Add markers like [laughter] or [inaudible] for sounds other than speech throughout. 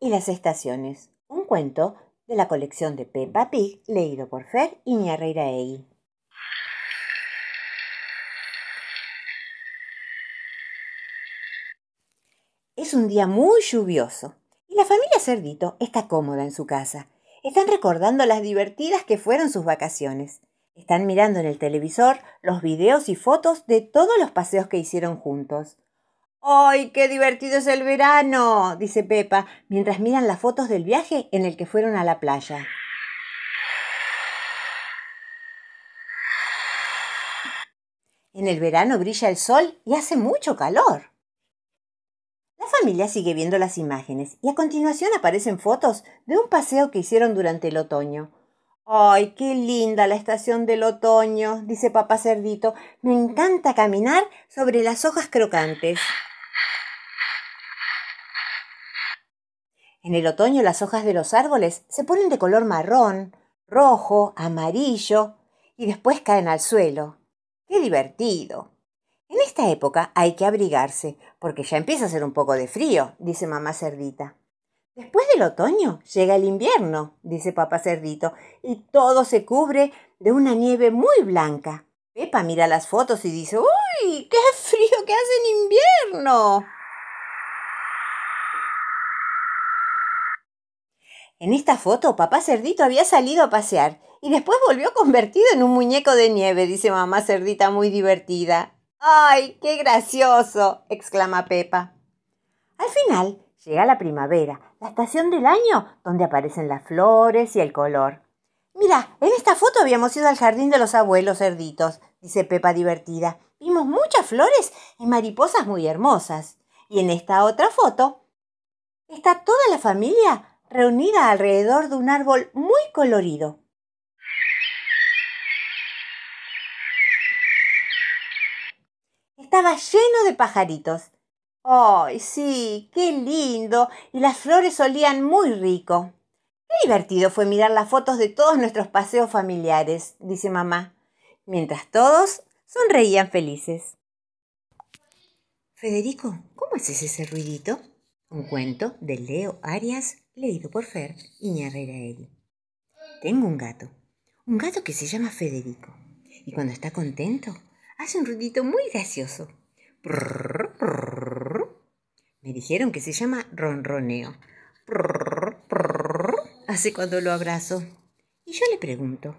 y las estaciones. Un cuento de la colección de Peppa Pig leído por Fer Iñarreiraegui. Es un día muy lluvioso y la familia Cerdito está cómoda en su casa. Están recordando las divertidas que fueron sus vacaciones. Están mirando en el televisor los videos y fotos de todos los paseos que hicieron juntos. ¡Ay, qué divertido es el verano! dice Pepa, mientras miran las fotos del viaje en el que fueron a la playa. En el verano brilla el sol y hace mucho calor. La familia sigue viendo las imágenes y a continuación aparecen fotos de un paseo que hicieron durante el otoño. ¡Ay, qué linda la estación del otoño! dice papá cerdito. Me encanta caminar sobre las hojas crocantes. En el otoño las hojas de los árboles se ponen de color marrón, rojo, amarillo y después caen al suelo. ¡Qué divertido! En esta época hay que abrigarse, porque ya empieza a hacer un poco de frío, dice mamá cerdita. Después del otoño llega el invierno, dice papá cerdito, y todo se cubre de una nieve muy blanca. Pepa mira las fotos y dice, ¡Uy! ¡Qué frío que hace en invierno! En esta foto, papá cerdito había salido a pasear y después volvió convertido en un muñeco de nieve, dice mamá cerdita muy divertida. ¡Ay, qué gracioso! exclama Pepa. Al final llega la primavera, la estación del año donde aparecen las flores y el color. Mira, en esta foto habíamos ido al jardín de los abuelos cerditos, dice Pepa divertida. Vimos muchas flores y mariposas muy hermosas. Y en esta otra foto está toda la familia reunida alrededor de un árbol muy colorido. Estaba lleno de pajaritos. ¡Ay, sí! ¡Qué lindo! Y las flores olían muy rico. Qué divertido fue mirar las fotos de todos nuestros paseos familiares, dice mamá, mientras todos sonreían felices. Federico, ¿cómo haces ese ruidito? Un cuento de Leo Arias leído por Fer Iñarreiraegui. Tengo un gato, un gato que se llama Federico, y cuando está contento hace un ruidito muy gracioso. Me dijeron que se llama ronroneo. Hace cuando lo abrazo. Y yo le pregunto,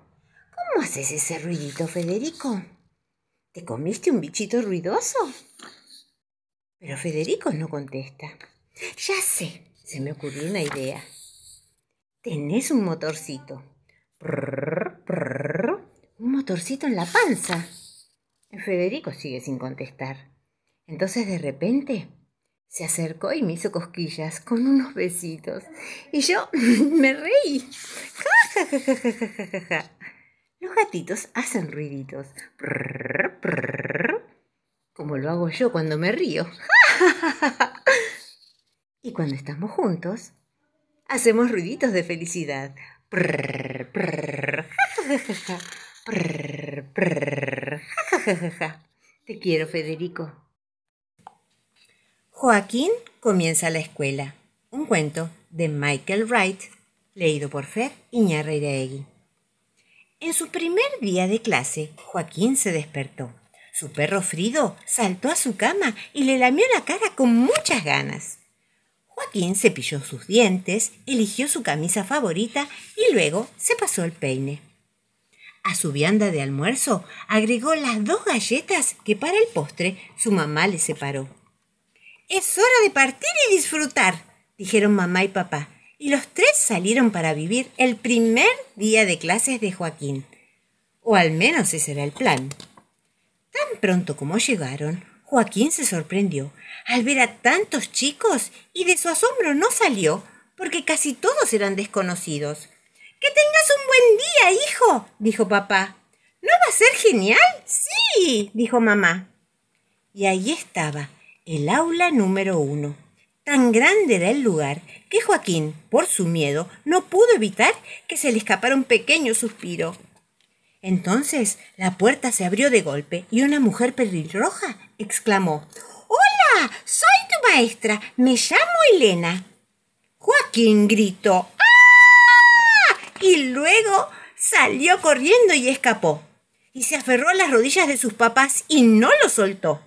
¿cómo haces ese ruidito, Federico? ¿Te comiste un bichito ruidoso? Pero Federico no contesta. Ya sé, se me ocurrió una idea. Tenés un motorcito. un motorcito en la panza. Federico sigue sin contestar. Entonces de repente se acercó y me hizo cosquillas con unos besitos. Y yo [laughs] me reí. Los gatitos hacen ruiditos. Como lo hago yo cuando me río. [laughs] Cuando estamos juntos, hacemos ruiditos de felicidad. Te quiero, Federico. Joaquín comienza la escuela. Un cuento de Michael Wright, leído por Fer Iñarreiraegui. En su primer día de clase, Joaquín se despertó. Su perro Frido saltó a su cama y le lamió la cara con muchas ganas. Joaquín cepilló sus dientes, eligió su camisa favorita y luego se pasó el peine. A su vianda de almuerzo agregó las dos galletas que para el postre su mamá le separó. Es hora de partir y disfrutar, dijeron mamá y papá, y los tres salieron para vivir el primer día de clases de Joaquín. O al menos ese era el plan. Tan pronto como llegaron, Joaquín se sorprendió al ver a tantos chicos y de su asombro no salió, porque casi todos eran desconocidos. Que tengas un buen día, hijo, dijo papá. ¿No va a ser genial? Sí, dijo mamá. Y ahí estaba, el aula número uno. Tan grande era el lugar que Joaquín, por su miedo, no pudo evitar que se le escapara un pequeño suspiro. Entonces la puerta se abrió de golpe y una mujer pelirroja exclamó Hola, soy tu maestra, me llamo Elena. Joaquín gritó. ¡Ah! Y luego salió corriendo y escapó. Y se aferró a las rodillas de sus papás y no lo soltó.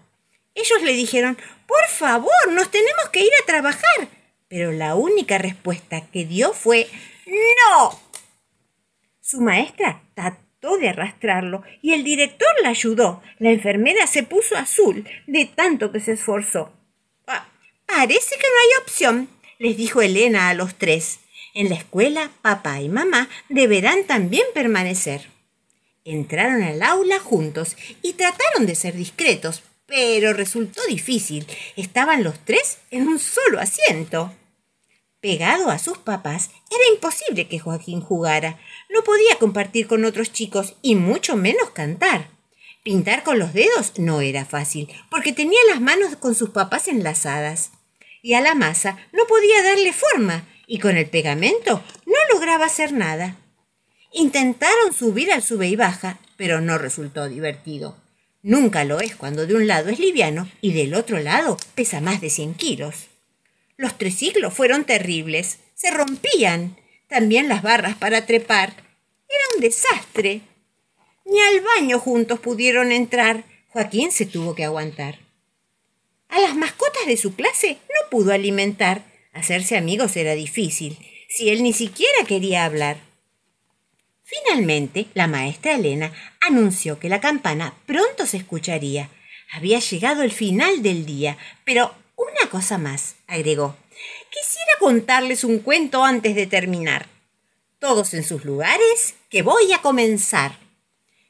Ellos le dijeron, por favor, nos tenemos que ir a trabajar. Pero la única respuesta que dio fue, no. Su maestra de arrastrarlo y el director la ayudó. La enfermera se puso azul de tanto que se esforzó. Parece que no hay opción, les dijo Elena a los tres. En la escuela, papá y mamá deberán también permanecer. Entraron al aula juntos y trataron de ser discretos, pero resultó difícil. Estaban los tres en un solo asiento. Pegado a sus papás, era imposible que Joaquín jugara. No podía compartir con otros chicos y mucho menos cantar. Pintar con los dedos no era fácil, porque tenía las manos con sus papás enlazadas. Y a la masa no podía darle forma, y con el pegamento no lograba hacer nada. Intentaron subir al sube y baja, pero no resultó divertido. Nunca lo es cuando de un lado es liviano y del otro lado pesa más de cien kilos. Los triciclos fueron terribles, se rompían, también las barras para trepar. Era un desastre. Ni al baño juntos pudieron entrar. Joaquín se tuvo que aguantar. A las mascotas de su clase no pudo alimentar. Hacerse amigos era difícil, si él ni siquiera quería hablar. Finalmente, la maestra Elena anunció que la campana pronto se escucharía. Había llegado el final del día, pero una cosa más, agregó. Quisiera contarles un cuento antes de terminar. Todos en sus lugares, que voy a comenzar.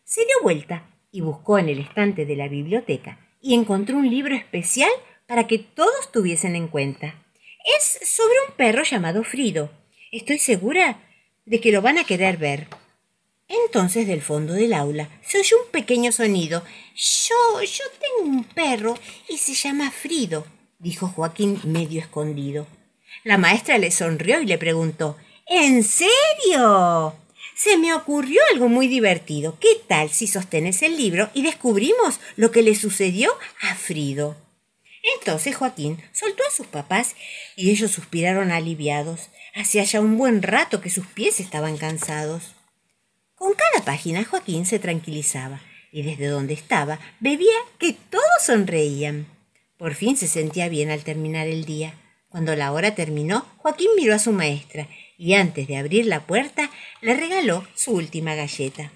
Se dio vuelta y buscó en el estante de la biblioteca y encontró un libro especial para que todos tuviesen en cuenta. Es sobre un perro llamado Frido. Estoy segura de que lo van a querer ver. Entonces del fondo del aula se oyó un pequeño sonido. Yo, yo tengo un perro y se llama Frido, dijo Joaquín medio escondido. La maestra le sonrió y le preguntó ¿En serio? Se me ocurrió algo muy divertido. ¿Qué tal si sostenes el libro y descubrimos lo que le sucedió a Frido? Entonces Joaquín soltó a sus papás y ellos suspiraron aliviados. Hacía ya un buen rato que sus pies estaban cansados. Con cada página Joaquín se tranquilizaba y desde donde estaba bebía que todos sonreían. Por fin se sentía bien al terminar el día. Cuando la hora terminó, Joaquín miró a su maestra y antes de abrir la puerta le regaló su última galleta.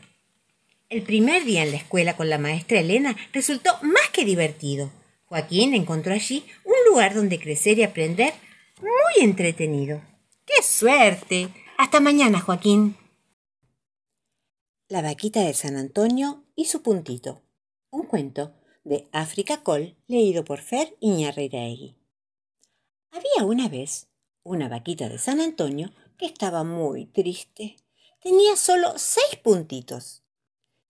El primer día en la escuela con la maestra Elena resultó más que divertido. Joaquín encontró allí un lugar donde crecer y aprender muy entretenido. ¡Qué suerte! Hasta mañana, Joaquín. La vaquita de San Antonio y su puntito. Un cuento de África Col leído por Fer Iñarreiraegui. Había una vez una vaquita de San Antonio que estaba muy triste. Tenía solo seis puntitos.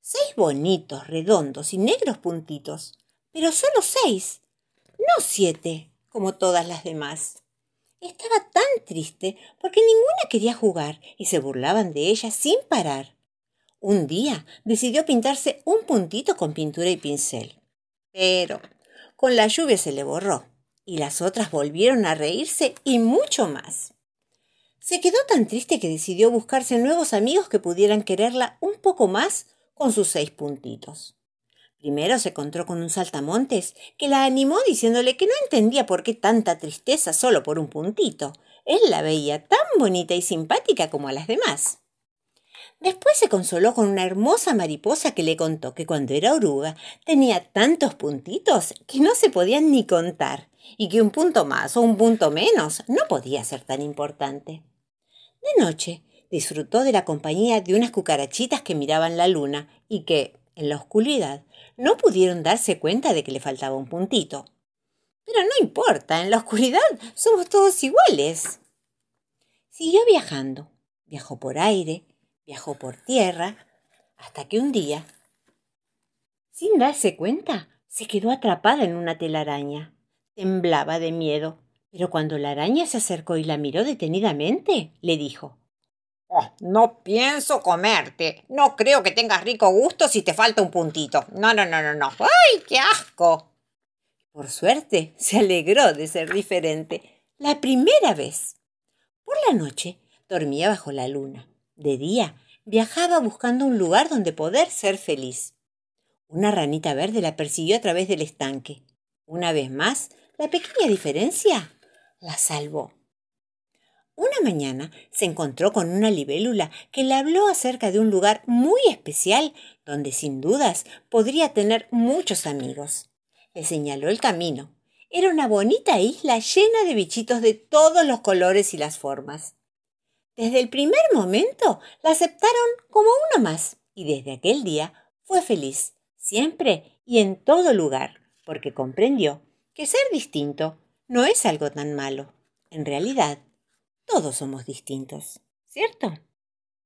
Seis bonitos, redondos y negros puntitos. Pero solo seis. No siete, como todas las demás. Estaba tan triste porque ninguna quería jugar y se burlaban de ella sin parar. Un día decidió pintarse un puntito con pintura y pincel. Pero con la lluvia se le borró y las otras volvieron a reírse y mucho más. Se quedó tan triste que decidió buscarse nuevos amigos que pudieran quererla un poco más con sus seis puntitos. Primero se encontró con un saltamontes que la animó diciéndole que no entendía por qué tanta tristeza solo por un puntito. Él la veía tan bonita y simpática como a las demás. Después se consoló con una hermosa mariposa que le contó que cuando era oruga tenía tantos puntitos que no se podían ni contar, y que un punto más o un punto menos no podía ser tan importante. De noche disfrutó de la compañía de unas cucarachitas que miraban la luna y que, en la oscuridad, no pudieron darse cuenta de que le faltaba un puntito. Pero no importa, en la oscuridad somos todos iguales. Siguió viajando. Viajó por aire, Viajó por tierra hasta que un día, sin darse cuenta, se quedó atrapada en una telaraña. Temblaba de miedo, pero cuando la araña se acercó y la miró detenidamente, le dijo Oh, no pienso comerte. No creo que tengas rico gusto si te falta un puntito. No, no, no, no, no. ¡Ay, qué asco! Por suerte, se alegró de ser diferente. La primera vez. Por la noche dormía bajo la luna. De día viajaba buscando un lugar donde poder ser feliz. Una ranita verde la persiguió a través del estanque. Una vez más, la pequeña diferencia la salvó. Una mañana se encontró con una libélula que le habló acerca de un lugar muy especial donde sin dudas podría tener muchos amigos. Le señaló el camino. Era una bonita isla llena de bichitos de todos los colores y las formas. Desde el primer momento la aceptaron como una más y desde aquel día fue feliz, siempre y en todo lugar, porque comprendió que ser distinto no es algo tan malo. En realidad, todos somos distintos, ¿cierto?